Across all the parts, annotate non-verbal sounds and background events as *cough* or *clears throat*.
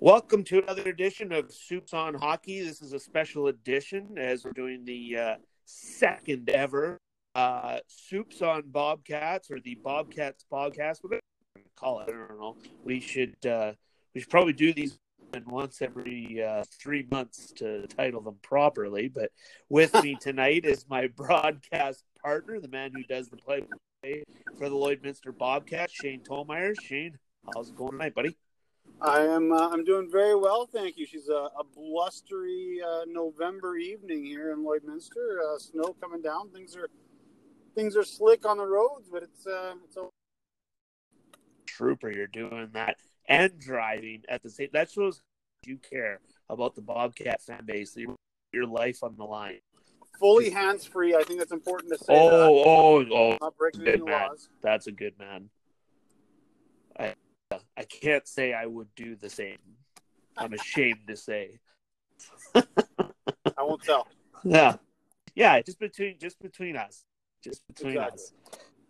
Welcome to another edition of Soups on Hockey. This is a special edition as we're doing the uh, second ever uh, Soups on Bobcats or the Bobcats podcast. We're going to call it. I don't know. We should uh, we should probably do these once every uh, three months to title them properly. But with me *laughs* tonight is my broadcast partner, the man who does the play for the Lloydminster Bobcats, Shane Tolmeyer. Shane, how's it going tonight, buddy? I am. Uh, I'm doing very well, thank you. She's a, a blustery uh, November evening here in Lloydminster. Uh, snow coming down. Things are things are slick on the roads, but it's uh, it's a trooper. You're doing that and driving at the same. That shows you care about the Bobcat fan base. Your, your life on the line. Fully hands free. I think that's important to say. Oh, that. oh, oh! Not breaking any laws. That's a good man. I can't say I would do the same. I'm ashamed to say. I won't tell. Yeah, yeah. Just between just between us, just between Exactly. us.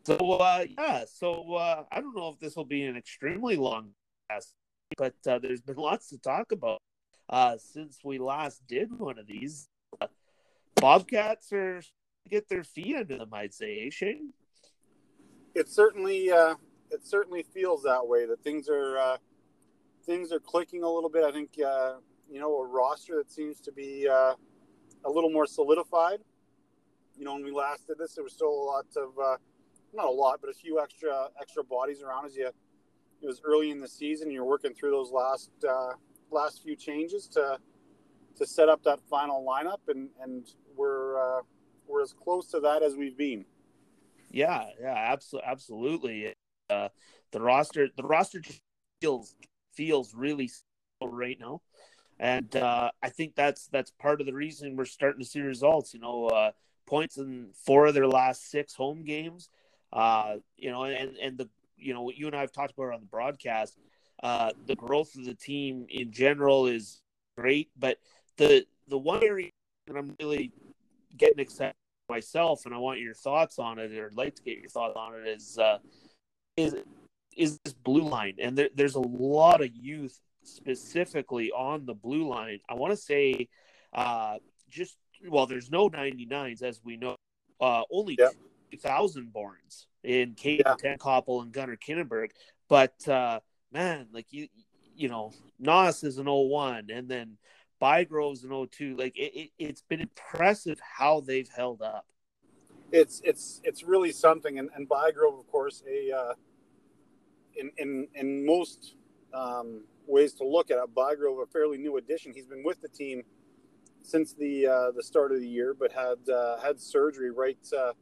So uh, yeah, so uh, I don't know if this will be an extremely long cast, but uh, there's been lots to talk about uh, since we last did one of these. Uh, Bobcats are get their feet under them, I'd say, eh, Shane? It certainly uh, it certainly feels that way. That things are uh, things are clicking a little bit. I think uh, you know a roster that seems to be uh, a little more solidified. You know, when we last did this, there was still a lot of uh, not a lot, but a few extra extra bodies around as you. It was early in the season. You're working through those last uh, last few changes to to set up that final lineup, and and we're uh, we're as close to that as we've been. Yeah, yeah, absolutely, absolutely. Uh, the roster, the roster feels feels really right now, and uh, I think that's that's part of the reason we're starting to see results. You know, uh, points in four of their last six home games. Uh, you know, and and the you know what you and I have talked about on the broadcast. Uh, the growth of the team in general is great, but the the one area that I'm really getting excited myself, and I want your thoughts on it, or I'd like to get your thoughts on it, is uh, is is this blue line, and there, there's a lot of youth specifically on the blue line. I want to say, uh, just well, there's no 99s as we know, uh, only Yeah. 2,000 borns in Kate Yeah. Tenkopel and Gunnar Kinnenberg, but uh, man, like you, you know, Nas is an 01, and then Bygrove's an 02. Like it, it, it's been impressive how they've held up. it's it's it's really something and, and Bygrove of course a uh, in in in most um, ways to look at it. Bygrove a fairly new addition. He's been with the team since the uh, the start of the year but had uh, had surgery right uh,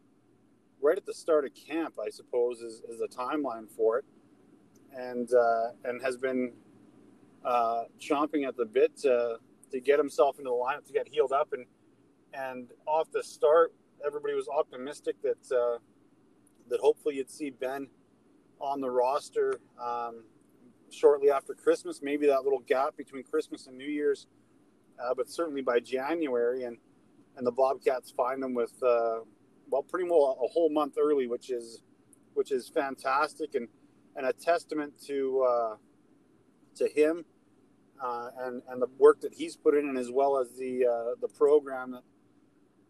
right at the start of camp I suppose is, is the timeline for it. And uh, and has been uh, chomping at the bit to, to get himself into the lineup to get healed up. And and off the start everybody was optimistic that uh, that hopefully you'd see Ben on the roster um, shortly after Christmas. Maybe that little gap between Christmas and New Year's, uh, but certainly by January. And and the Bobcats find them with uh, well, pretty well a whole month early, which is which is fantastic and and a testament to uh, to him. Uh, and and the work that he's put in, and as well as the uh, the program that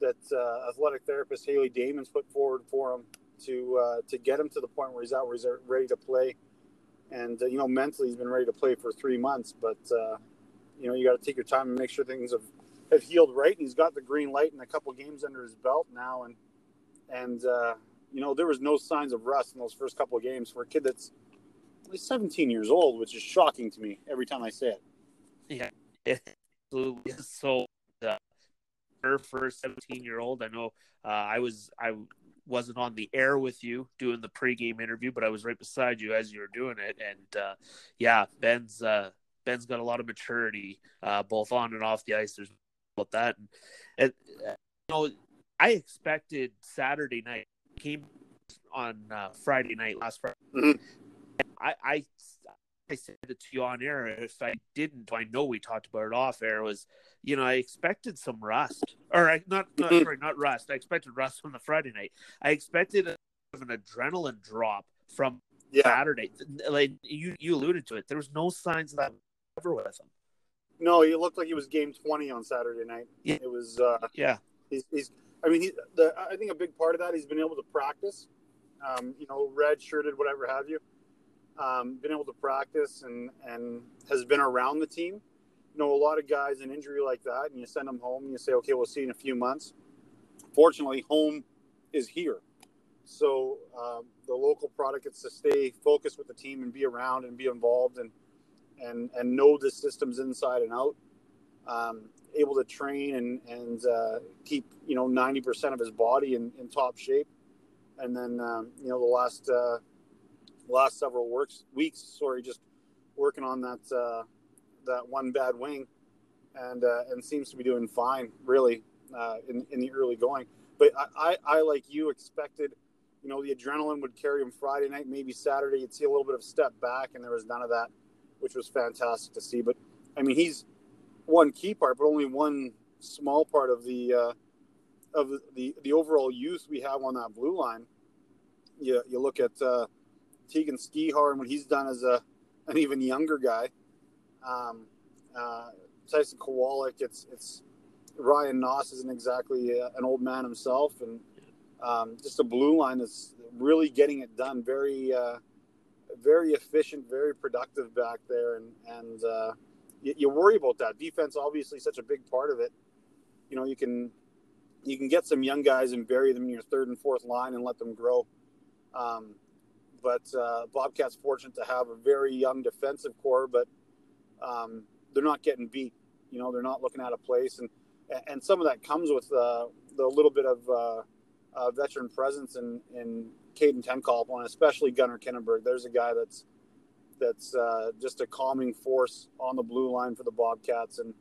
that uh, athletic therapist Haley Damon's put forward for him to uh, to get him to the point where he's out, where he's ready to play. And uh, you know, mentally, he's been ready to play for three months, but uh, you know, you got to take your time and make sure things have, have healed right. And he's got the green light and a couple games under his belt now, and and uh, you know, there was no signs of rust in those first couple of games for a kid that's only 17 years old, which is shocking to me every time I say it. Yeah, *laughs* absolutely. So, uh, her first 17 year old, I know uh, I was, I wasn't on the air with you doing the pregame interview, but I was right beside you as you were doing it. And uh, yeah, Ben's, uh, Ben's got a lot of maturity, uh, both on and off the ice. There's about that. And, and uh, you know, I expected Saturday night came on uh, Friday night last Friday. Mhm. I, I I said it to you on air. If I didn't, I know we talked about it off air. Was you know I expected some rust, or I, not not Mhm. sorry, not rust. I expected rust on the Friday night. I expected a, of an adrenaline drop from Yeah, Saturday. Like you you alluded to it, there was no signs of that ever with him. No, he looked like he was game twenty on Saturday night. Yeah. It was. Uh, Yeah, he's, he's. I mean, he. The, I think a big part of that he's been able to practice. Um, you know, red shirted, whatever have you. Um, been able to practice and and has been around the team. You know, a lot of guys an injury like that, and you send them home, and you say, okay, we'll see in a few months. Fortunately, home is here. So um, the local product gets to stay focused with the team and be around and be involved and and and know the systems inside and out. Um, able to train and and uh, keep you know ninety percent of his body in, in top shape, and then um, you know the last uh, last several works weeks, sorry, just working on that uh, that one bad wing, and uh, and seems to be doing fine really uh, in in the early going. But I, I, I like you expected you know, the adrenaline would carry him Friday night, maybe Saturday. You'd see a little bit of step back, and there was none of that, which was fantastic to see. But I mean, he's one key part, but only one small part of the uh, of the the overall youth we have on that blue line. You you look at uh, Tegan Skihar and what he's done as a *laughs* an even younger guy. Um, uh, Tyson Kowalik, it's it's Ryan Noss isn't exactly uh, an old man himself, and um, just a blue line that's really getting it done. Very, uh, very efficient, very productive back there, and and uh, you, you, worry about that defense. Obviously, such a big part of it. You know, you can you can get some young guys and bury them in your third and fourth line and let them grow. Um, but uh, Bobcats fortunate to have a very young defensive core, but um, they're not getting beat. You know, they're not looking out of place, and and some of that comes with uh, the little bit of uh, uh, veteran presence in in Caden Tenkopel and especially Gunnar Kinnenberg. There's a guy that's that's uh, just a calming force on the blue line for the Bobcats, and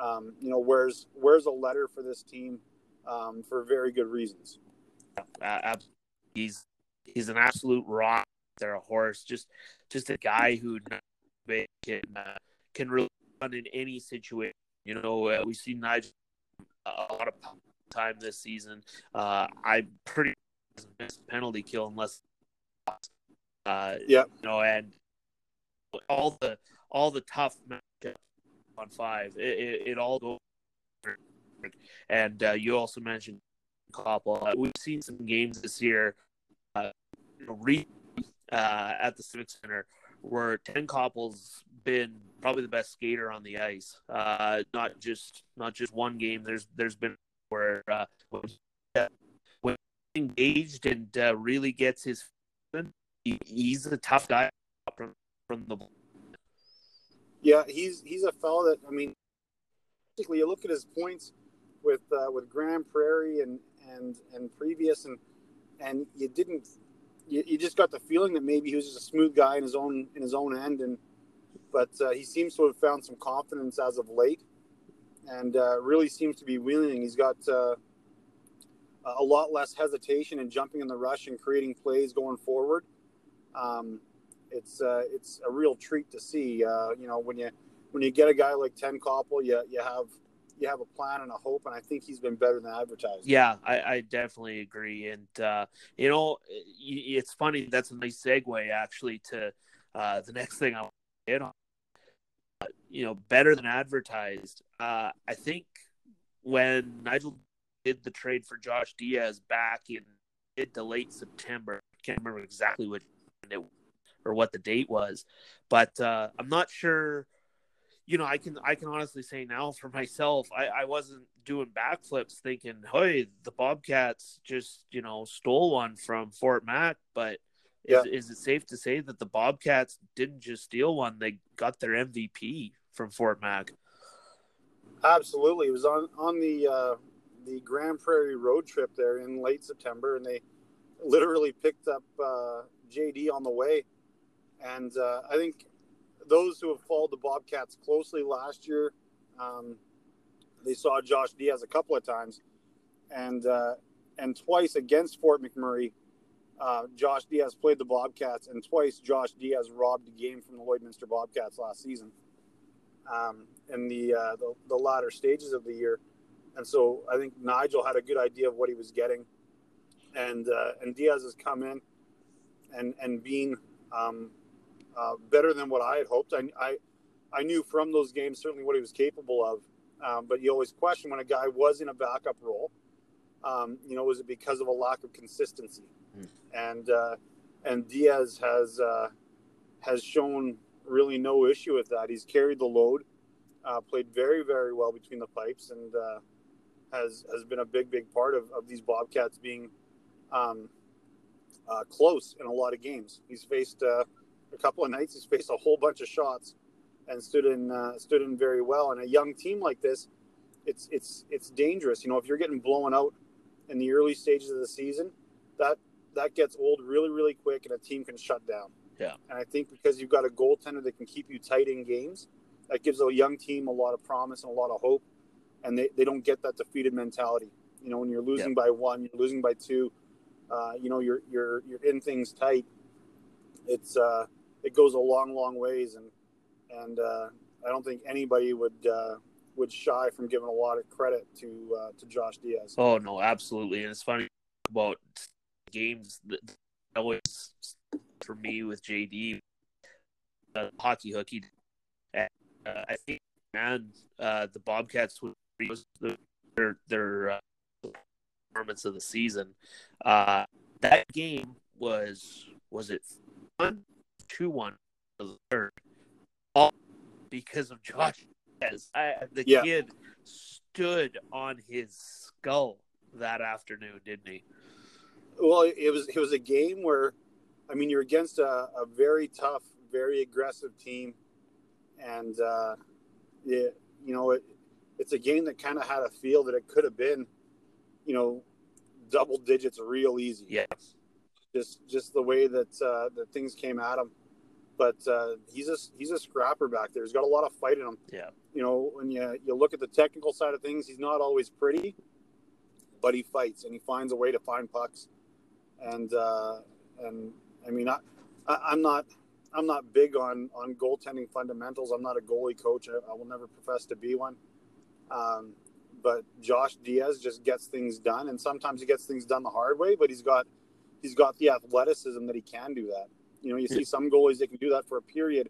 um, you know where's where's a letter for this team um, for very good reasons. He's he's an absolute rock. They're a horse, just just a guy who can uh, can really run in any situation. You know, uh, we've seen Nigel a lot of time this season. Uh, I pretty miss penalty kill unless, uh, yeah, you know, and all the all the tough matchups on five, it, it, it all goes. And uh, you also mentioned Koppel. Uh, we've seen some games this year, uh, re- uh, at the Civic Center where Tenkopel's been probably the best skater on the ice. Uh, not just not just one game. There's there's been where uh, when, engaged and uh, really gets his he, he's a tough guy from from the yeah he's he's a fellow that I mean basically you look at his points with uh, with Grande Prairie and and and previous and and you didn't you, you just got the feeling that maybe he was just a smooth guy in his own in his own end and but uh, he seems to have found some confidence as of late and uh, really seems to be wheeling. He's got uh, a lot less hesitation in jumping in the rush and creating plays going forward. Um, it's uh, it's a real treat to see. Uh, you know, when you when you get a guy like Tenkopel, you you have you have a plan and a hope, and I think he's been better than advertised. Yeah, I, I definitely agree. And uh, you know, it's funny. That's a nice segue actually to uh, the next thing I want to hit on you know, better than advertised. Uh, I think when Nigel did the trade for Josh Diaz back in mid to late September, I can't remember exactly what it or what the date was, but uh, I'm not sure. You know, I can I can honestly say now for myself, I, I wasn't doing backflips thinking, "Hey, the Bobcats just you know stole one from Fort Mac," but is, yeah. is it safe to say that the Bobcats didn't just steal one; they got their MVP from Fort Mac? Absolutely, it was on on the uh, the Grande Prairie road trip there in late September, and they literally picked up uh, JD on the way. And uh, I think those who have followed the Bobcats closely last year, um, they saw Josh Diaz a couple of times, and uh, and twice against Fort McMurray uh, Josh Diaz played the Bobcats, and twice Josh Diaz robbed a game from the Lloydminster Bobcats last season um, in the, uh, the, the latter stages of the year. And so I think Nigel had a good idea of what he was getting, and uh, and Diaz has come in and and being um, uh, better than what I had hoped. I, I I knew from those games certainly what he was capable of. Um, but you always question when a guy was in a backup role. Um, you know, was it because of a lack of consistency? Mm. And uh, and Diaz has uh, has shown really no issue with that. He's carried the load, uh, played very very well between the pipes, and uh, has has been a big big part of, of these Bobcats being um, uh, close in a lot of games. He's faced uh, a couple of nights. He's faced a whole bunch of shots and stood in uh, stood in very well. And a young team like this, it's it's it's dangerous. You know, if you're getting blown out in the early stages of the season, that that gets old really really quick, and a team can shut down. Yeah. And I think because you've got a goaltender that can keep you tight in games, that gives a young team a lot of promise and a lot of hope, and they, they don't get that defeated mentality. You know, when you're losing yeah. by one, you're losing by two, uh, you know, you're you're you're in things tight. It's uh, it goes a long, long ways, and and uh, I don't think anybody would uh, would shy from giving a lot of credit to uh, to Josh Diaz. Oh no, absolutely, and it's funny about games that always for me with JD uh, hockey hooky. And, uh, I think man, uh, the Bobcats was their their performance of the season. That game was was it one two one all because of Josh. Yes, I, the yeah. kid stood on his skull that afternoon, didn't he? Well, it was it was a game where, I mean, you're against a, a very tough, very aggressive team, and uh, it, you know it, it's a game that kind of had a feel that it could have been, you know, double digits real easy. Yes. Just just the way that uh, that things came at him but uh, he's a he's a scrapper back there. He's got a lot of fight in him. Yeah. You know, when you you look at the technical side of things, he's not always pretty, but he fights and he finds a way to find pucks. And uh, and I mean, I, I am not I'm not big on on goaltending fundamentals. I'm not a goalie coach. I, I will never profess to be one. Um, but Josh Diaz just gets things done, and sometimes he gets things done the hard way. But he's got he's got the athleticism that he can do that. You know, you see some goalies they can do that for a period,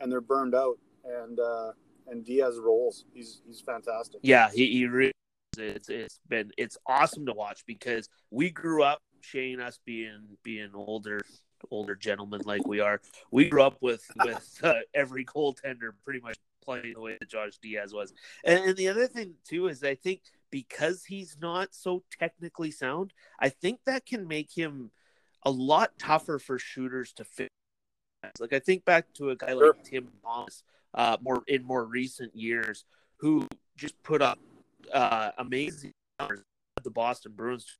and they're burned out. And uh, and Diaz rolls. He's he's fantastic. Yeah, he, he really. It's it's been it's awesome to watch because we grew up Shane us being being older older gentlemen like we are. We grew up with with *laughs* uh, every goaltender pretty much playing the way that Josh Diaz was. And, and the other thing too is I think because he's not so technically sound, I think that can make him a lot tougher for shooters to fit. Like I think back to a guy sure. like Tim Thomas, uh, more in more recent years, who just put up uh, amazing numbers at the Boston Bruins.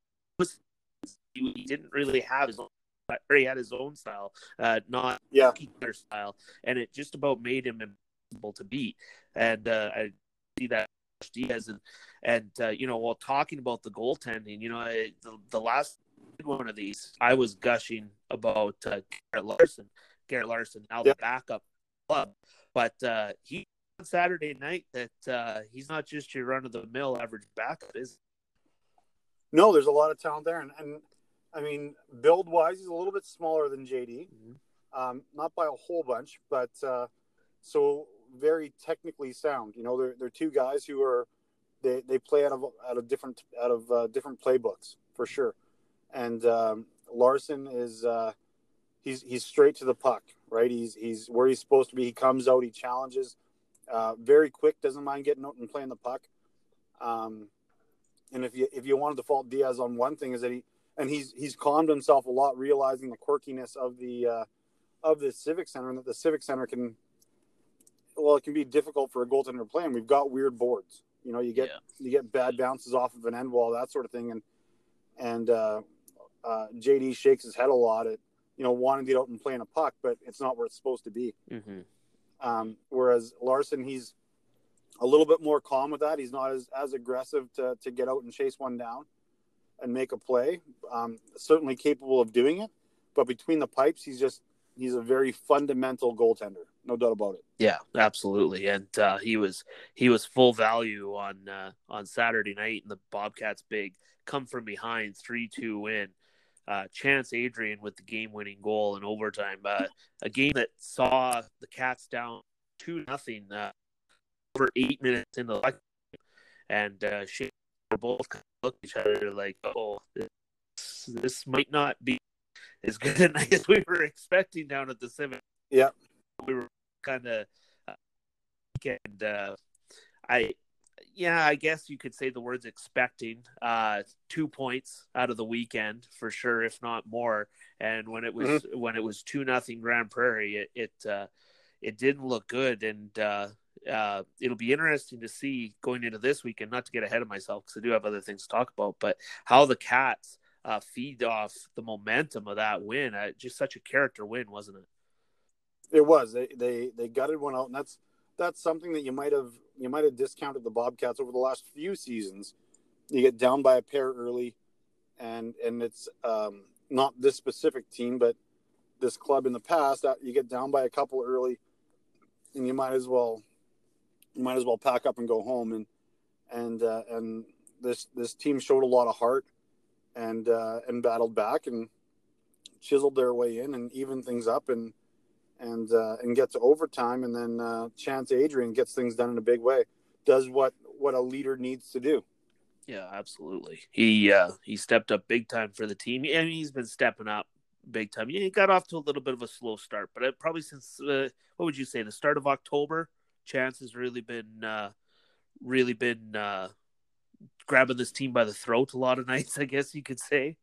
He didn't really have his own, or he had his own style, uh, not yeah style, and it just about made him impossible to beat. And uh, I see that Diaz and and uh, you know while talking about the goaltending, you know the, the last one of these, I was gushing about uh, Garrett Larson. Garrett Larson, now the backup club, but uh, he on Saturday night that uh, he's not just your run of the mill average backup, is. No, there's a lot of talent there, and, and I mean, build wise, he's a little bit smaller than JD, mm-hmm. um, not by a whole bunch, but uh, so very technically sound. You know, they're they're two guys who are they, they play out of out of different out of uh, different playbooks for sure and um, Larson is uh, he's he's straight to the puck, right? He's he's where he's supposed to be. He comes out, he challenges, uh, very quick, doesn't mind getting out and playing the puck. Um, and if you if you wanted to fault Diaz on one thing is that he and he's he's calmed himself a lot, realizing the quirkiness of the uh, of the Civic Center and that the Civic Center can well it can be difficult for a goaltender to play. And we've got weird boards. You know, you get yeah. you get bad bounces off of an end wall, that sort of thing, and and uh, uh, JD shakes his head a lot at you know wanting to get out and playing a puck, but it's not where it's supposed to be. Mm-hmm. Um, whereas Larson, he's a little bit more calm with that. He's not as, as aggressive to, to get out and chase one down and make a play. Um, certainly capable of doing it, but between the pipes, he's just he's a very fundamental goaltender, no doubt about it. Yeah, absolutely. And uh, he was he was full value on uh, on Saturday night in the Bobcats' big come from behind three two win uh, Chance Adrian with the game winning goal in overtime. Uh, a game that saw the Cats down two nothing uh, over eight minutes in the last, and uh, she were both look at each other like, oh, this, this might not be as good *laughs* as we were expecting down at the Civic. Yeah, we were kind of uh, and uh, I yeah, I guess you could say the words expecting uh, two points out of the weekend for sure, if not more. And when it was mm-hmm. when it was two nothing Grande Prairie, it it, uh, it didn't look good, and uh, uh, it'll be interesting to see going into this weekend. Not to get ahead of myself because I do have other things to talk about, but how the Cats uh, feed off the momentum of that win. Uh, just such a character win, wasn't it? It was. They they they gutted one out, and that's that's something that you might have you might have discounted the Bobcats over the last few seasons. You get down by a pair early, and and it's um, not this specific team, but this club in the past. Uh, you get down by a couple early, and you might as well you might as well pack up and go home. And and uh, and this this team showed a lot of heart and uh, and battled back and chiseled their way in and even things up and and uh, and get to overtime, and then uh, Chance Adrian gets things done in a big way. Does what what a leader needs to do. Yeah, absolutely. He uh, he stepped up big time for the team, I and he's been stepping up big time. He got off to a little bit of a slow start, but probably since uh, what would you say the start of October, Chance has really been uh, really been uh, grabbing this team by the throat a lot of *laughs* nights. I guess you could say.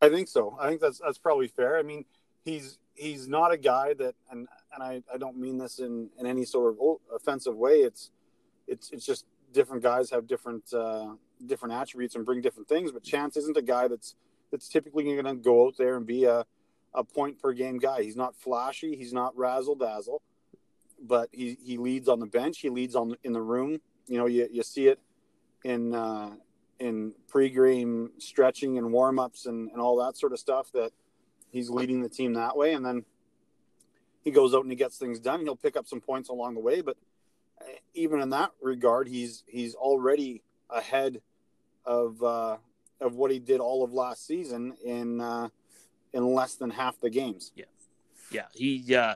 I think so. I think that's that's probably fair. I mean, he's he's not a guy that, and and I, I don't mean this in, in any sort of offensive way. It's it's it's just different guys have different uh, different attributes and bring different things. But Chance isn't a guy that's that's typically going to go out there and be a a point per game guy. He's not flashy. He's not razzle dazzle, but he he leads on the bench. He leads on in the room. You know, you you see it in uh, in pre-game stretching and warm ups and, and all that sort of stuff that he's leading the team that way, and then he goes out and he gets things done. He'll pick up some points along the way, but uh, even in that regard, he's he's already ahead of uh, of what he did all of last season in uh, in less than half the games. Yeah, yeah. He uh,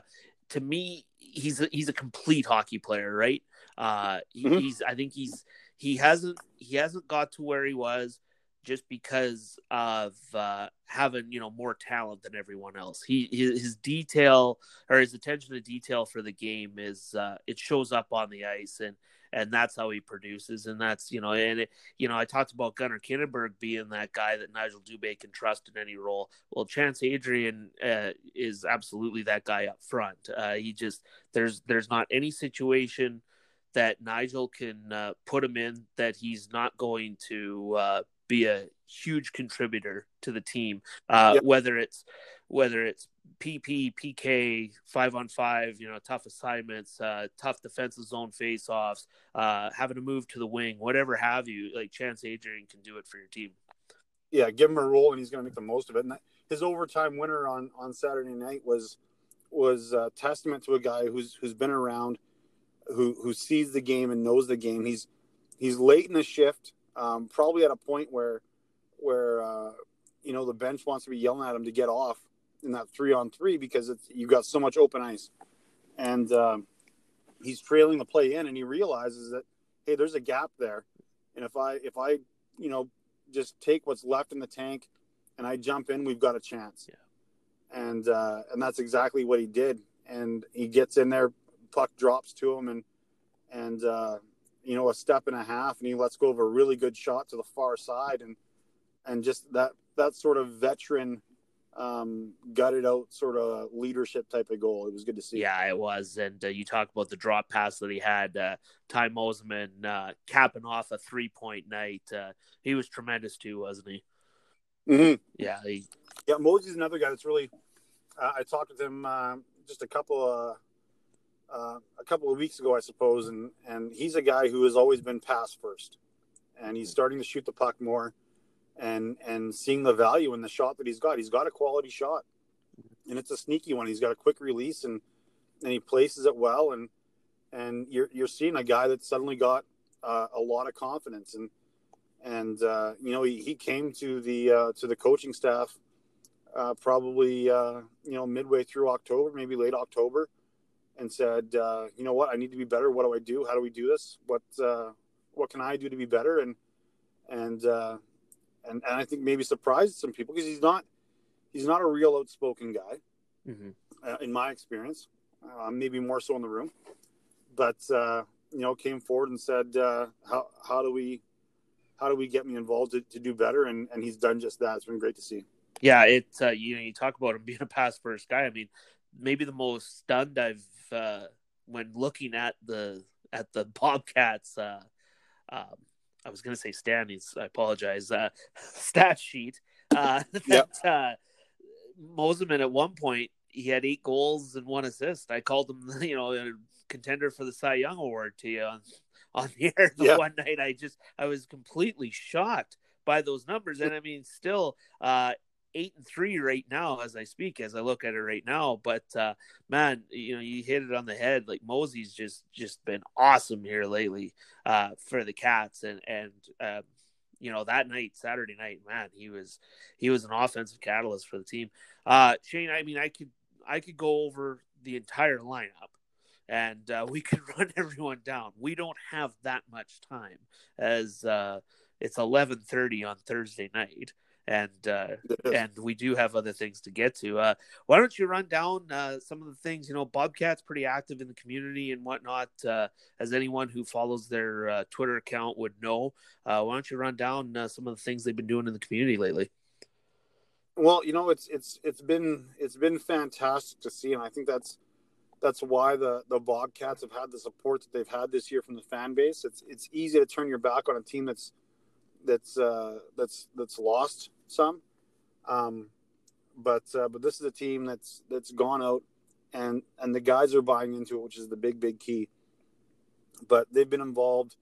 to me, he's a, he's a complete hockey player, right? Uh, he, mm-hmm. He's I think he's he hasn't he hasn't got to where he was just because of uh, having you know more talent than everyone else. He his, detail or his attention to detail for the game is uh, it shows up on the ice and and that's how he produces and that's you know and it, you know I talked about Gunnar Kinneberg being that guy that Nigel Dubé can trust in any role. Well, Chance Adrian uh, is absolutely that guy up front. Uh, he just there's there's not any situation that Nigel can uh, put him in that he's not going to uh, be a huge contributor to the team. Uh, yep. Whether it's whether it's PP, PK, five on five, you know, tough assignments, uh, tough defensive zone face-offs, uh, having to move to the wing, whatever have you. Like Chance Adrian can do it for your team. Yeah, give him a role, and he's going to make the most of it. And his overtime winner on on Saturday night was was a testament to a guy who's who's been around, who who sees the game and knows the game. He's he's late in the shift um, probably at a point where where uh, you know the bench wants to be yelling at him to get off in that three on three because it's you got so much open ice, and um, he's trailing the play in, and he realizes that hey, there's a gap there, and if I if I you know just take what's left in the tank and I jump in, we've got a chance. Yeah. And uh, and that's exactly what he did, and he gets in there, puck drops to him, and and uh, you know, a step and a half, and he lets go of a really good shot to the far side, and and just that that sort of veteran um, gutted out sort of leadership type of goal. It was good to see. Yeah, it was. And uh, you talk about the drop pass that he had. Uh, Ty Mosiman uh, capping off a three point night. Uh, he was tremendous too, wasn't he? Mm-hmm. Yeah. He... Yeah, Mosey's another guy that's really. Uh, I talked with him uh, just a couple of uh, a couple of weeks ago, I suppose, and and he's a guy who has always been pass first, and he's starting to shoot the puck more, and and seeing the value in the shot that he's got. He's got a quality shot, and it's a sneaky one. He's got a quick release, and and he places it well, and and you're you're seeing a guy that suddenly got uh, a lot of confidence, and and uh, you know he, he came to the uh, to the coaching staff uh, probably uh, you know midway through October, maybe late October and said, uh, you know what, I need to be better. What do I do? How do we do this? What uh, what can I do to be better? And and uh, and and I think maybe surprised some people because he's not he's not a real outspoken guy, mm-hmm. uh, in my experience. Uh, maybe more so in the room, but uh, you know, came forward and said, uh, how how do we how do we get me involved to, to do better? And and he's done just that. It's been great to see. Yeah, it's uh, you know you talk about him *laughs* being a pass first guy. I mean, maybe the most stunned I've uh, when looking at the at the *laughs* Bobcats. Uh, um, I was going to say standings. I apologize. Uh, *laughs* stat sheet. Uh, *laughs* that uh, Mosiman at one point he had eight goals and one assist. I called him, you know, a contender for the Cy Young Award to you on, on the air the yep. one night. I just I was completely shocked by those numbers, and I mean, still, uh, eight and three right now as I speak, as I look at it right now. But uh, man, you know, you hit it on the head. Like Mosey's just just been awesome here lately uh, for the Cats, and and uh, you know that night, Saturday night, man, he was he was an offensive catalyst for the team. Uh, Shane, I mean, I could I could go over the entire lineup. And uh, *laughs* we could run everyone down. We don't have that much time, as uh, it's eleven thirty on Thursday night and uh, and we do have other things to get to. Uh, why don't you run down uh, some of the things? You know, Bobcat's pretty active in the community and whatnot, uh, as anyone who follows their uh, Twitter account would know. Uh, why don't you run down some of the things they've been doing in the community lately? Well, you know, it's it's it's been it's been fantastic to see, and I think that's that's why the the Bobcats have had the support that they've had this year from the fan base. It's it's easy to turn your back on a team that's that's uh, that's that's lost some. Um, but uh, but this is a team that's that's gone out and and the guys are buying into it, which is the big big key. But they've been involved.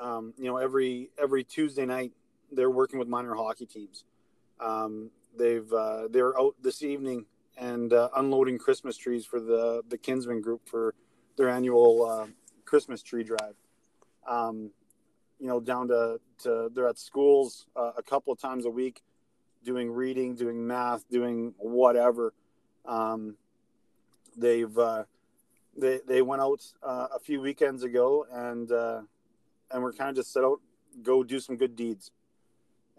Um, you know, every every Tuesday night they're working with minor hockey teams. Um, they've uh, they're out this evening and uh, unloading Christmas trees for the the Kinsmen group for their annual uh, Christmas tree drive. Um, you know, down to, to they're at schools uh, a couple of times a week, doing reading, doing math, doing whatever. Um, they've uh, they they went out uh, a few weekends ago and uh, and we're kind of just set out go do some good deeds.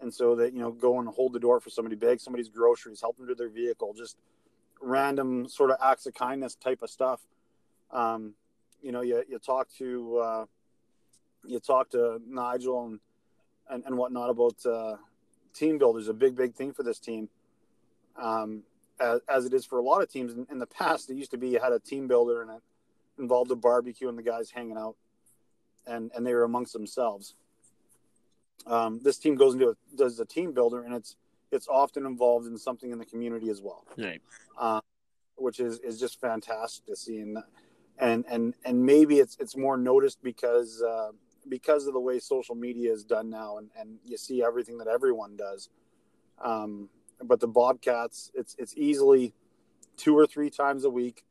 And so that you know, go and hold the door for somebody, bag somebody's groceries, help them to their vehicle, just random sort of acts of kindness type of stuff. Um, you know, you, you talk to uh, you talk to Nigel and and, and whatnot about uh, team builders, a big big thing for this team, um, as, as it is for a lot of teams. In, in, the past, it used to be you had a team builder and it involved a barbecue and the guys hanging out, and and they were amongst themselves. Um, this team goes into a, does a team builder, and it's it's often involved in something in the community as well, right. uh, which is is just fantastic to see. And and and and maybe it's it's more noticed because uh, because of the way social media is done now and, and you see everything that everyone does um, but the bobcats it's it's easily two or three times a week.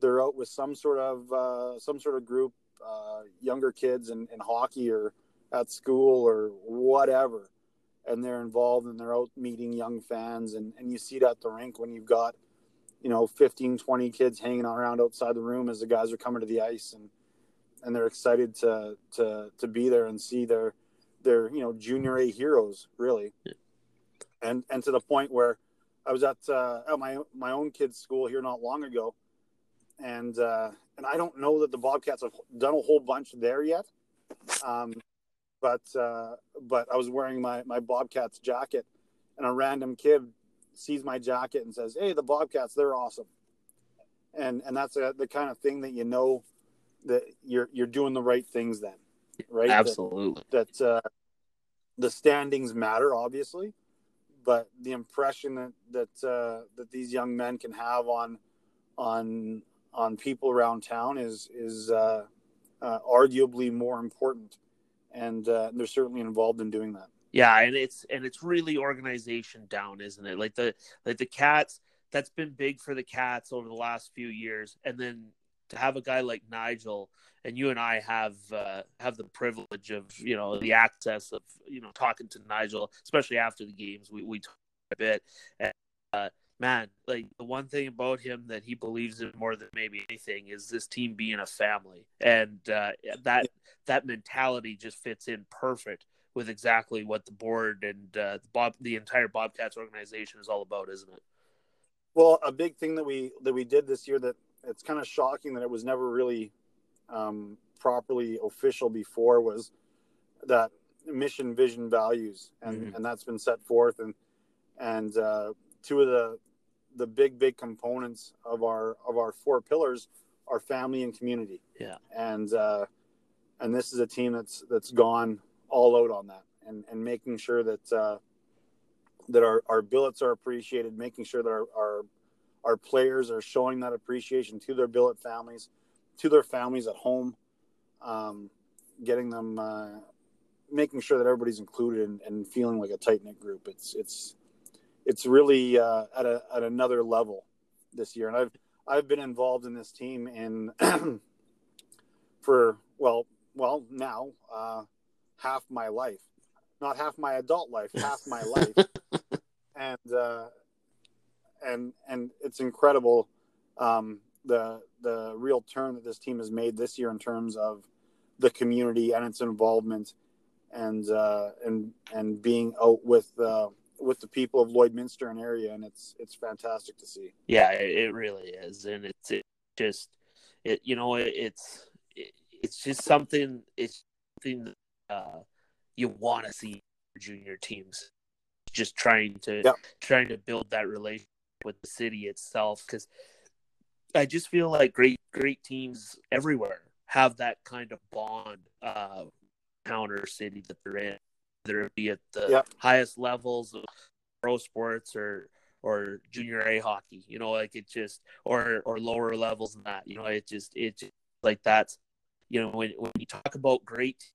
They're out with some sort of uh, some sort of group uh, younger kids in, in hockey or at school or whatever. And they're involved and they're out meeting young fans. And, and you see that at the rink when you've got you know 15 20 kids hanging around outside the room as the guys are coming to the ice and and they're excited to to to be there and see their their you know junior A heroes really, yeah. and and to the point where I was at uh, at my my own kid's school here not long ago, and uh, and I don't know that the Bobcats have done a whole bunch there yet, um, but uh, but I was wearing my my Bobcats jacket, and a random kid sees my jacket and says, "Hey, the Bobcats, they're awesome," and and that's a, the kind of thing that you know that you're you're doing the right things then, right? Absolutely. That, that uh, the standings matter, obviously, but the impression that that uh, that these young men can have on on on people around town is is uh, uh, arguably more important, and uh, they're certainly involved in doing that. Yeah, and it's and it's really organization down, isn't it? Like the like the cats. That's been big for the cats over the last few years, and then to have a guy like Nigel and you and I have uh, have the privilege of you know the access of you know talking to Nigel, especially after the games. We we talk a bit, and uh, man, like the one thing about him that he believes in more than maybe anything is this team being a family, and uh, that that mentality just fits in perfect with exactly what the board and uh, Bob, the entire Bobcats organization is all about, isn't it? Well, a big thing that we that we did this year that it's kind of shocking that it was never really um, properly official before was that mission, vision, values, and mm-hmm. and that's been set forth and and uh, two of the the big big components of our of our four pillars are family and community. Yeah, and uh, and this is a team that's that's gone all out on that and and making sure that uh, that our, our billets are appreciated, making sure that our, our our players are showing that appreciation to their billet families, to their families at home, um, getting them, uh, making sure that everybody's included and, and feeling like a tight knit group. It's it's it's really uh, at a at another level this year, and I've I've been involved in this team in *clears throat* for well well now uh, half my life, not half my adult life, half my life, *laughs* and uh, and and it's incredible um, the the real turn that this team has made this year in terms of the community and its involvement and uh, and and being out with uh, with the people of Lloydminster and area, and it's it's fantastic to see. Yeah, it really is, and it's it just it you know it, it's it, it's just something it's something uh, you want to see junior teams just trying to yeah. trying to build that relationship with the city itself because I just feel like great great teams everywhere have that kind of bond uh counter city that they're in whether it be at the yeah. highest levels of pro sports or or junior A hockey, you know, like it just or or lower levels than that, you know, it just it just like that's you know when when you talk about great,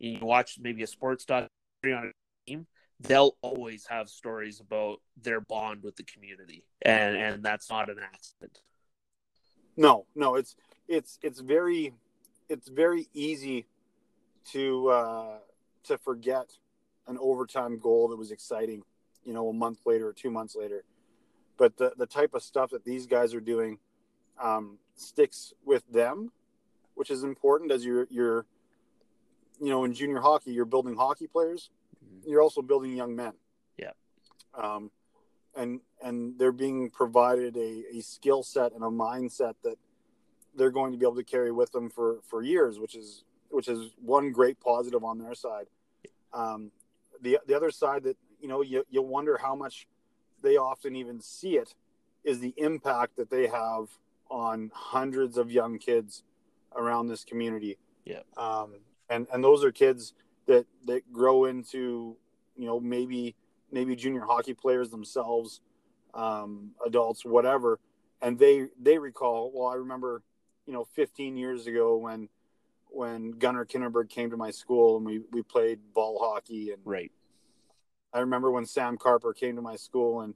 and you watch maybe a sports documentary on a team, they'll always have stories about their bond with the community, and and that's not an accident. No, no, it's it's it's very it's very easy to uh, to forget an overtime goal that was exciting, you know, a month later or two months later. But the the type of stuff that these guys are doing um, sticks with them, which is important as you're you're you know in junior hockey you're building hockey players you're also building young men. Yeah. Um, and and they're being provided a, a skill set and a mindset that they're going to be able to carry with them for for years, which is which is one great positive on their side. Um, the the other side that you know you you wonder how much they often even see it is the impact that they have on hundreds of young kids around this community. Yeah. Um, and and those are kids that that grow into you know maybe maybe junior hockey players themselves um, adults whatever. And they they recall well i remember you know 15 years ago when when gunnar kinnerberg came to my school and we we played ball hockey and right. I remember when sam carper came to my school and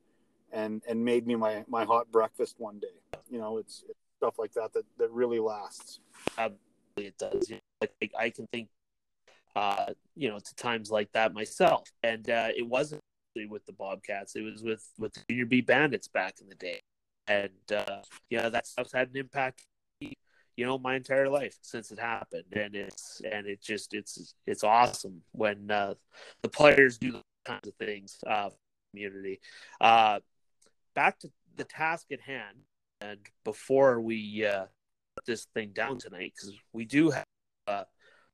and and made me my my hot breakfast one day. You know it's, it's stuff like that that that really lasts. Absolutely it does. Like i can think uh, you know, to times like that myself. And uh, it wasn't with the Bobcats; it was with with the Junior B Bandits back in the day. And uh, yeah, that stuff's had an impact, you know, my entire life since it happened. And it's and it just it's it's awesome when uh, the players do kinds of things. Uh, community. Uh, back to the task at hand, and before we uh, this thing down tonight, because we do have uh,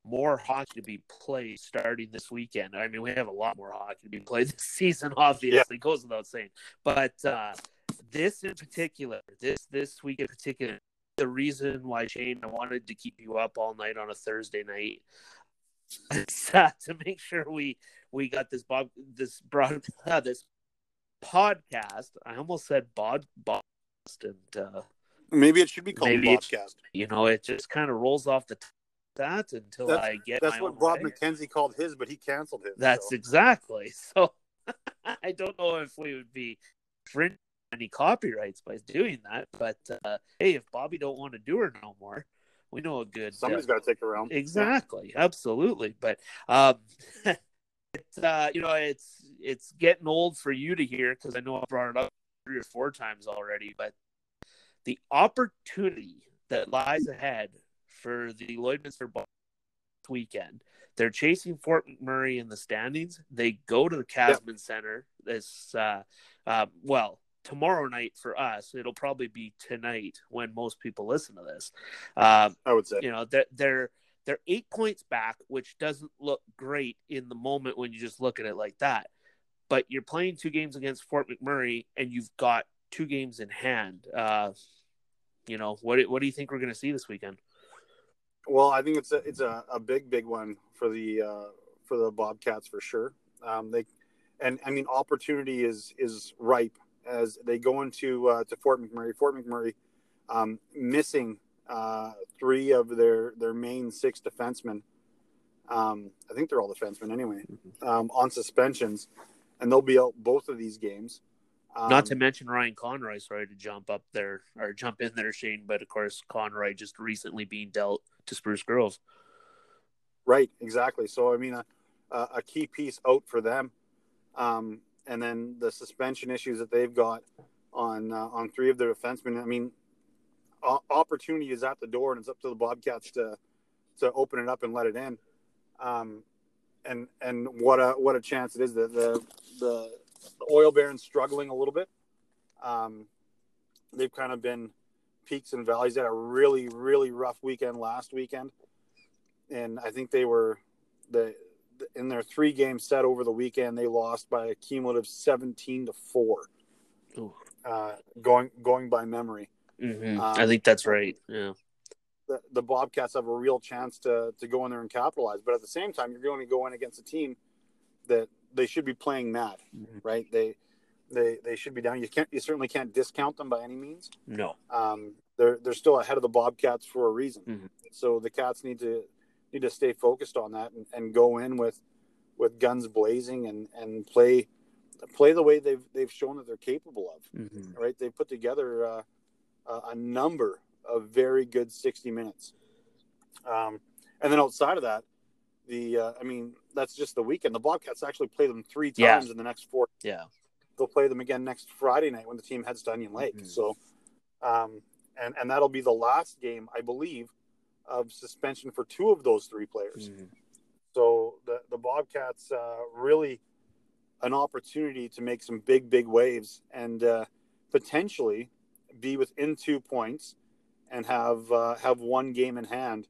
more hockey to be played starting this weekend. I mean, we have a lot more hockey to be played *laughs* this season, obviously, yeah. goes without saying. But uh, this in particular, this this week in particular, the reason why Shane I wanted to keep you up all night on a Thursday night *laughs* to make sure we we got this Bob this broad *laughs* uh, this podcast. I almost said bod bod and uh, maybe it should be called Bobcast. You know, it just kind of rolls off the. T- that until that's, I get. That's what Bob way. McKenzie called his, but he canceled his. That's so. exactly. *laughs* So I don't know if we would be infringing any copyrights by doing that, but uh, hey, if Bobby don't want to do her no more, we know a good. Somebody's uh, got to take her around. Exactly, yeah. absolutely. But um, *laughs* it's uh, you know, it's it's getting old for you to hear because I know I've brought it up three or four times already, but the opportunity that lies ahead for the Lloydminster weekend. They're chasing Fort McMurray in the standings. They go to the Casman yep. Center this uh, uh, well tomorrow night for us. It'll probably be tonight when most people listen to this. Uh, I would say you know that they're they're eight points back, which doesn't look great in the moment when you just look at it like that. But you're playing two games against Fort McMurray, and you've got two games in hand. Uh, you know what? What do you think we're going to see this weekend? Well, I think it's a it's a, a big big one for the uh, for the Bobcats for sure. Um, they and I mean opportunity is is ripe as they go into uh, to Fort McMurray. Fort McMurray um, missing uh, three of their their main six defensemen. Um, I think they're all defensemen anyway mm-hmm. um, on suspensions, and they'll be out both of these games. Not to um, mention Ryan Conroy, sorry to jump up there or jump in there, Shane, but of course Conroy just recently being dealt to Spruce Grove. Right, exactly. So I mean, a, a key piece out for them, um, and then the suspension issues that they've got on uh, on three of their defensemen. I mean, opportunity is at the door, and it's up to the Bobcats to to open it up and let it in. Um, and and what a what a chance it is that the the the oil barons struggling a little bit. Um, they've kind of been peaks and valleys. They had a really, really rough weekend last weekend, and I think they were the in their three game set over the weekend. They lost by a cumulative seventeen to four. Uh, going going by memory. Mm-hmm. Um, I think that's right. Yeah. The, the Bobcats have a real chance to, to go in there and capitalize, but at the same time, you're going to go in against a team that they should be playing mad, mm-hmm. right? They they they should be down. You can't you certainly can't discount them by any means. No. Um, they're they're still ahead of the Bobcats for a reason. Mm-hmm. So the Cats need to need to stay focused on that and, and go in with with guns blazing and and play play the way they've they've shown that they're capable of. Mm-hmm. Right? They put together uh, a number of very good sixty minutes. Um, and then outside of that, the uh, I mean that's just the weekend. The Bobcats actually play them three times yeah. in the next four. Yeah, they'll play them again next Friday night when the team heads to Onion Lake. Mm-hmm. So, um, and and that'll be the last game, I believe, of suspension for two of those three players. Mm-hmm. So the the Bobcats uh, really an opportunity to make some big big waves and uh, potentially be within two points and have uh, have one game in hand.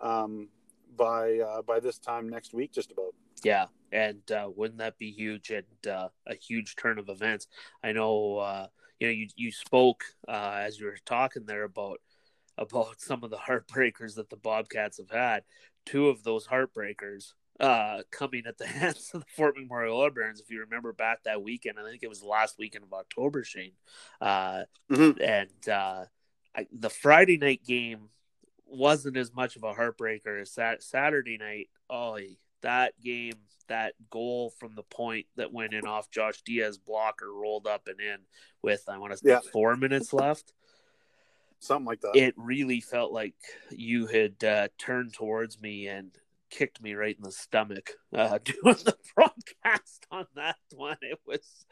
Um, by uh, by this time next week, just about. Yeah, and uh, wouldn't that be huge and uh, a huge turn of events? I know uh, you know you you spoke uh, as you were talking there about about *laughs* some of the heartbreakers that the Bobcats have had. Two of those heartbreakers uh, coming at the *laughs* hands of the Fort McMurray Oil Barons. If you remember back that weekend, I think it was the last weekend of October, Shane. Uh, mm-hmm. And uh, I, the Friday night game wasn't as much of a heartbreaker as sat- Saturday night. Oh, that game, that goal from the point that went in off Josh Diaz blocker rolled up and in with I want to say yeah. four minutes left. Something like that. It really felt like you had uh, turned towards me and kicked me right in the stomach uh, *laughs* doing the broadcast on that one. It was,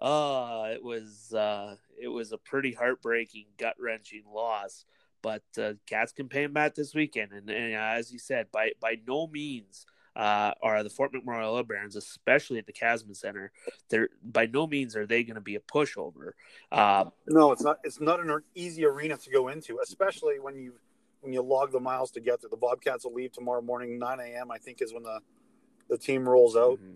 uh, it was, uh, it was a pretty heartbreaking, gut wrenching loss. But uh, Cats can pay him back this weekend, and, and uh, as you said, by by no means uh, are the Fort McMurray Oil Barons, especially at the Casman Center. They're by no means are they going to be a pushover. Uh, no, it's not. It's not an easy arena to go into, especially when you when you log the miles to get there. The Bobcats will leave tomorrow morning, 9 a.m. I think is when the the team rolls out. Mm-hmm.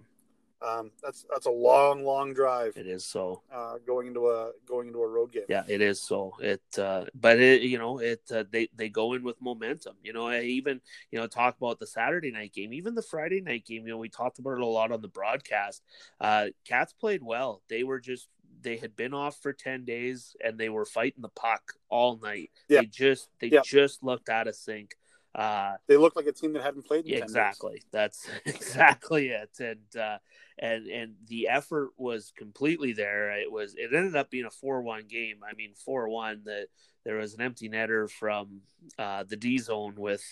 Um, that's that's a long, long drive. It is so uh, going into a going into a road game. Yeah, it is so. It, uh, but it, you know, it uh, they they go in with momentum. You know, I even you know talk about the Saturday night game, even the Friday night game. You know, we talked about it a lot on the broadcast. Uh, Cats played well. They were just they had been off for 10 days and they were fighting the puck all night. Yeah. They just they yeah. just looked out of sync. Uh, they look like a team that hadn't played. exactly. That's *laughs* exactly it. And uh, and and the effort was completely there. It was. It ended up being a four-one game. I mean, four-one. That there was an empty netter from uh, the D zone with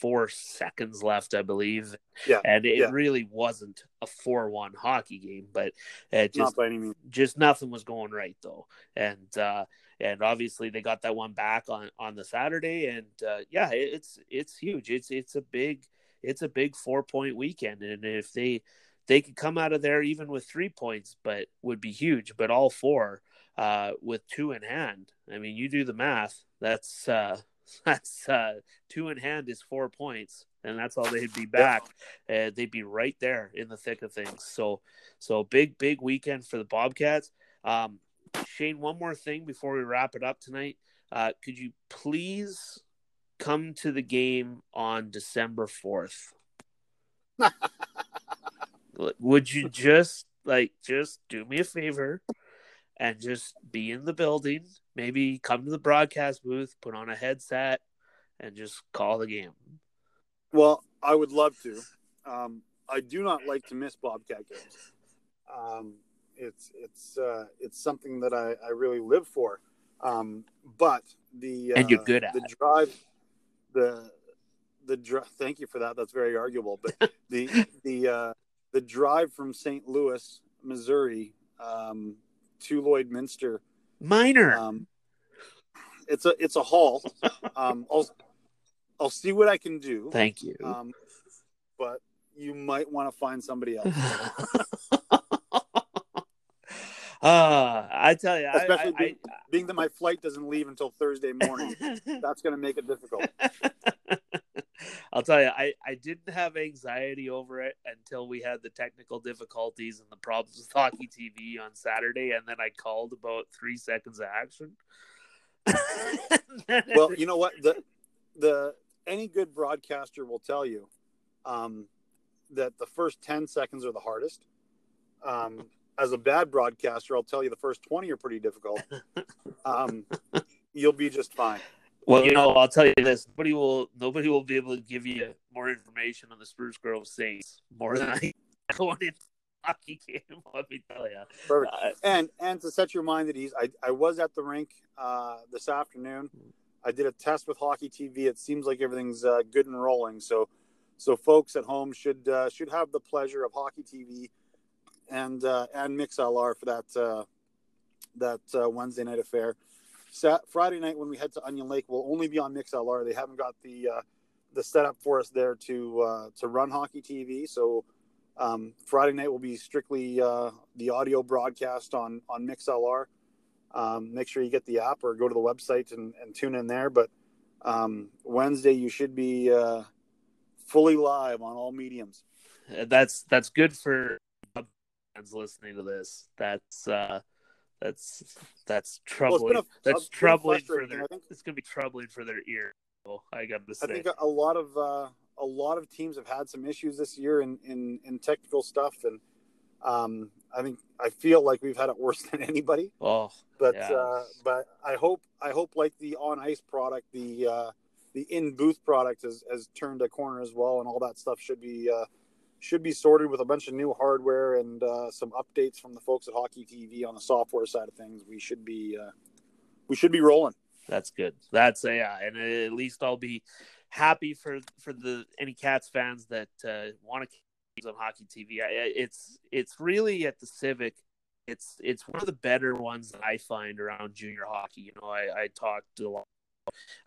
four seconds left, I believe. Yeah, and it yeah. really wasn't a four-one hockey game, but it just Not by any means. just nothing was going right though, and uh, and obviously they got that one back on on the Saturday, and uh, yeah, it's it's huge. It's it's a big it's a big four point weekend, and if they they could come out of there even with three points, but would be huge. But all four uh, with two in hand. I mean, you do the math. That's uh, *laughs* that's uh, two in hand is four points, and that's all they'd be back. Uh, they'd be right there in the thick of things. So, so big, big weekend for the Bobcats. Um, Shane, one more thing before we wrap it up tonight. Uh, could you please come to the game on December fourth? *laughs* Would you just like just do me a favor and just be in the building? Maybe come to the broadcast booth, put on a headset, and just call the game. Well, I would love to. Um, I do not like to miss Bobcat games. Um, it's it's uh, it's something that I, I really live for. Um, but the uh, And you're good at the it. drive, the the drive. Thank you for that. That's very arguable. But *laughs* the the uh, the drive from St. Louis, Missouri, um, to Lloydminster Minor. um, it's a it's a haul. Um, I'll I'll see what I can do. Thank you. Um, but you might want to find somebody else. *laughs* uh, I tell you, Especially I, being, being that my flight doesn't leave until Thursday morning, *laughs* that's going to make it difficult. *laughs* I'll tell you, I, I didn't have anxiety over it until we had the technical difficulties and the problems with hockey TV on Saturday, and then I called about three seconds of action. *laughs* Well, you know what the the any good broadcaster will tell you um, that the first ten seconds are the hardest. Um, as a bad broadcaster, I'll tell you the first twenty are pretty difficult. *laughs* Um, you'll be just fine. Well, you know, I'll tell you this: nobody will, nobody will be able to give you more information on the Spruce Grove Saints more than I going into hockey game. *laughs* Let me tell you. Perfect. Uh, And and to set your mind at ease, I, I was at the rink uh, this afternoon. I did a test with Hockey TV. It seems like everything's uh, good and rolling. So so folks at home should uh, should have the pleasure of Hockey TV and uh, and MixLR for that uh, that uh, Wednesday night affair. Sat- Friday night when we head to Onion Lake, we'll only be on MixLR. They haven't got the uh, the setup for us there to uh, to run Hockey TV. So um, Friday night will be strictly uh, the audio broadcast on on MixLR. Um, make sure you get the app or go to the website and, and tune in there. But um, Wednesday you should be uh, fully live on all mediums. that's that's good for fans listening to this. That's uh, that's that's troubling. been a- that's troubling for their. I think- It's gonna be troubling for their ear. I got to I think a lot of uh, a lot of teams have had some issues this year in in, in technical stuff, and um, I think I feel like we've had it worse *laughs* than anybody. oh, But Yeah. uh, but I hope I hope like the on ice product, the uh, the in booth product has, has turned a corner as well, and all that stuff should be uh, should be sorted with a bunch of new hardware and uh, some updates from the folks at Hockey TV on the software side of things. We should be uh, we should be rolling. That's good. That's uh, yeah, and at least I'll be happy for for the any Cats fans that uh, want to on hockey TV. It's it's really at the Civic. It's it's one of the better ones that I find around junior hockey. You know, I, I talked a lot.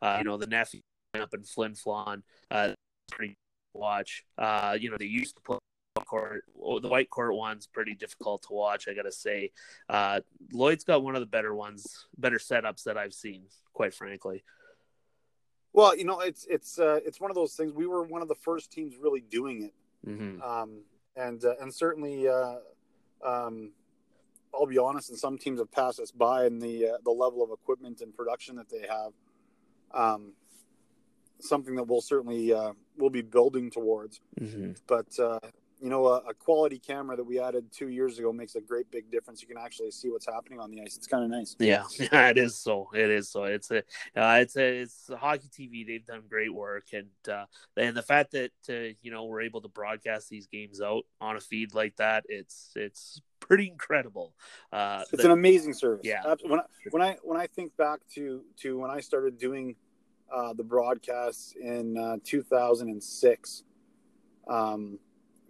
Uh, you know, the nephew up in Flin Flon. Uh, pretty watch. Uh, you know, they used to play court. The Whitecourt one's pretty difficult to watch. I gotta say, uh, Lloyd's got one of the better ones, better setups that I've seen. Quite frankly. Well, you know, it's it's uh, it's one of those things. We were one of the first teams really doing it. hmm um, and uh, and certainly, uh, um, I'll be honest, and some teams have passed us by in the uh, the level of equipment and production that they have. Um, something that we'll certainly uh, will be building towards. hmm But uh, you know, a, a quality camera that we added two years ago makes a great big difference. You can actually see what's happening on the ice. It's kind of nice. Yeah, yeah, *laughs* it is so. It is so. It's a, uh, it's a, it's a hockey TV. They've done great work, and uh, and the fact that uh, you know we're able to broadcast these games out on a feed like that, it's it's pretty incredible. Uh, It's an amazing service. Yeah. When I, when I when I think back to to when I started doing uh, the broadcasts in uh, 2006. Um,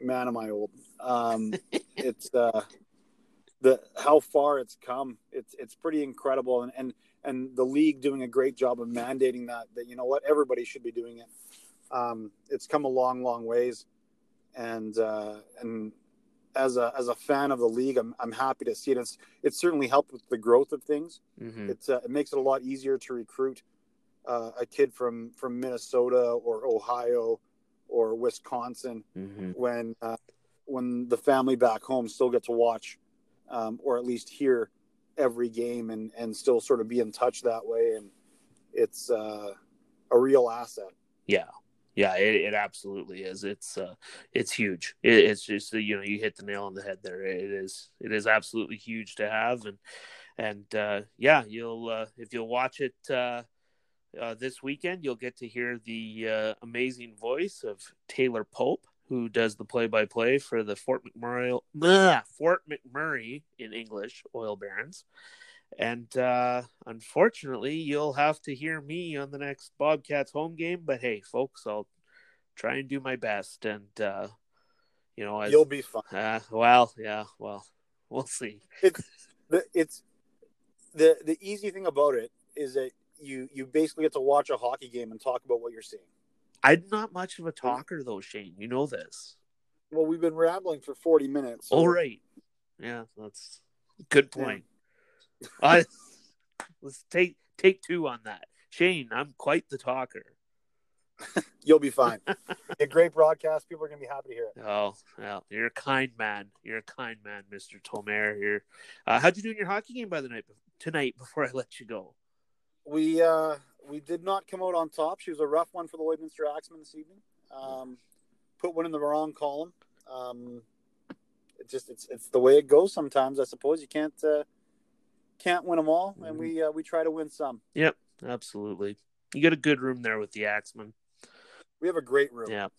man, am I old? Um, *laughs* it's uh, the how far it's come. It's it's pretty incredible, and and and the league doing a great job of mandating that that you know what everybody should be doing it. Um, it's come a long, long ways, and uh, and as a as a fan of the league, I'm I'm happy to see it. It's it's certainly helped with the growth of things. Mm-hmm. It's uh, it makes it a lot easier to recruit uh, a kid from from Minnesota or Ohio or Wisconsin Mm-hmm. when uh, when the family back home still get to watch um, or at least hear every game and and still sort of be in touch that way and it's uh, a real asset. Yeah. Yeah, it, it absolutely is. It's uh, it's huge. It, it's just you know you hit the nail on the head there. It is it is absolutely huge to have, and and uh, yeah, you'll uh, if you'll watch it uh, this weekend, you'll get to hear the uh, amazing voice of Taylor Pope, who does the play-by-play for the Fort McMurray Blah, Fort McMurray in English Oil Barons. And uh, unfortunately, you'll have to hear me on the next Bobcats home game. But hey, folks, I'll try and do my best. And uh, you know, as, You'll be fine. uh, well, yeah, well, we'll see. the, it's the the easy thing about it is that you you basically get to watch a hockey game and talk about what you're seeing. I'm not much of a talker, though, Shane. You know this. Well, we've been rambling for 40 minutes. so- All right. Yeah, that's a good point. I *laughs* let's take take two on that. Shane, I'm quite the talker. *laughs* You'll be fine. *laughs* a great broadcast. People are going to be happy to hear it. Oh, well, you're a kind man. You're a kind man, Mister Tomer. Here, uh, how'd you do in your hockey game by the night tonight? Before I let you go, We uh, we did not come out on top. She was a rough one for the Lloydminster Axemen this evening. Um, put one in the wrong column. Um, it just it's it's the way it goes sometimes. I suppose you can't uh, can't win them all, and we uh, we try to win some. Yep, absolutely. You got a good room there with the Axeman. We have a great room. Yeah,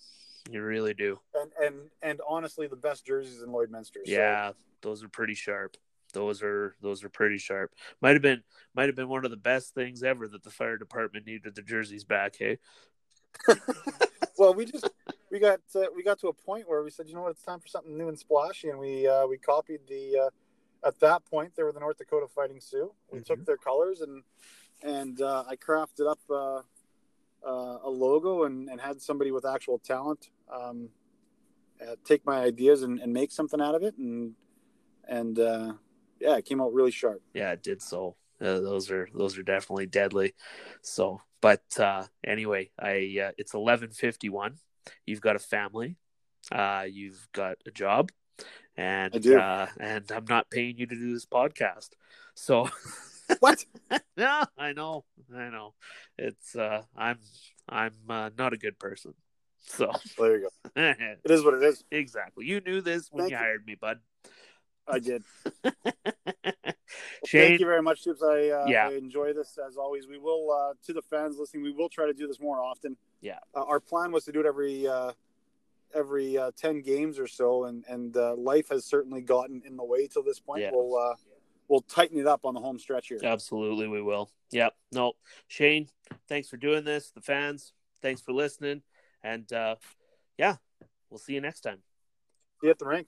you really do. and and and honestly, the best jerseys in Lloydminster. So Yeah, those are pretty sharp. Those are those are pretty sharp. Might have been might have been one of the best things ever that the fire department needed the jerseys back. Hey, *laughs* well, we just we got uh, we got to a point where we said, you know what, it's time for something new and splashy, and we uh, we copied the. Uh, at that point, they were the North Dakota Fighting Sioux. We Mhm. took their colors and and uh, I crafted up uh, uh, a logo and, and had somebody with actual talent um, uh, take my ideas and, and make something out of it, and and uh, yeah, it came out really sharp. yeah, it did so. Uh, those are those are definitely deadly. So, but uh, anyway, I uh, it's eleven fifty one. You've got a family. Uh, you've got a job, and. Uh, and I'm not paying you to do this podcast. So. *laughs* What? yeah, I know, I know. It's uh, I'm I'm uh, not a good person. So There you go. *laughs* It is what it is. exactly, you knew this when you you. hired me, bud. I did. *laughs* Shane, Thank you very much, Tips. I, uh, Yeah. I enjoy this as always. We will, uh, to the fans listening, we will try to do this more often. Yeah. Uh, our plan was to do it every uh, every uh, ten games or so, and and uh, life has certainly gotten in the way till this point. Yeah. We'll uh, we'll tighten it up on the home stretch here. absolutely, we will. Yep. No, Shane, thanks for doing this. The fans, thanks for listening, and uh, yeah, we'll see you next time. See you at the rink.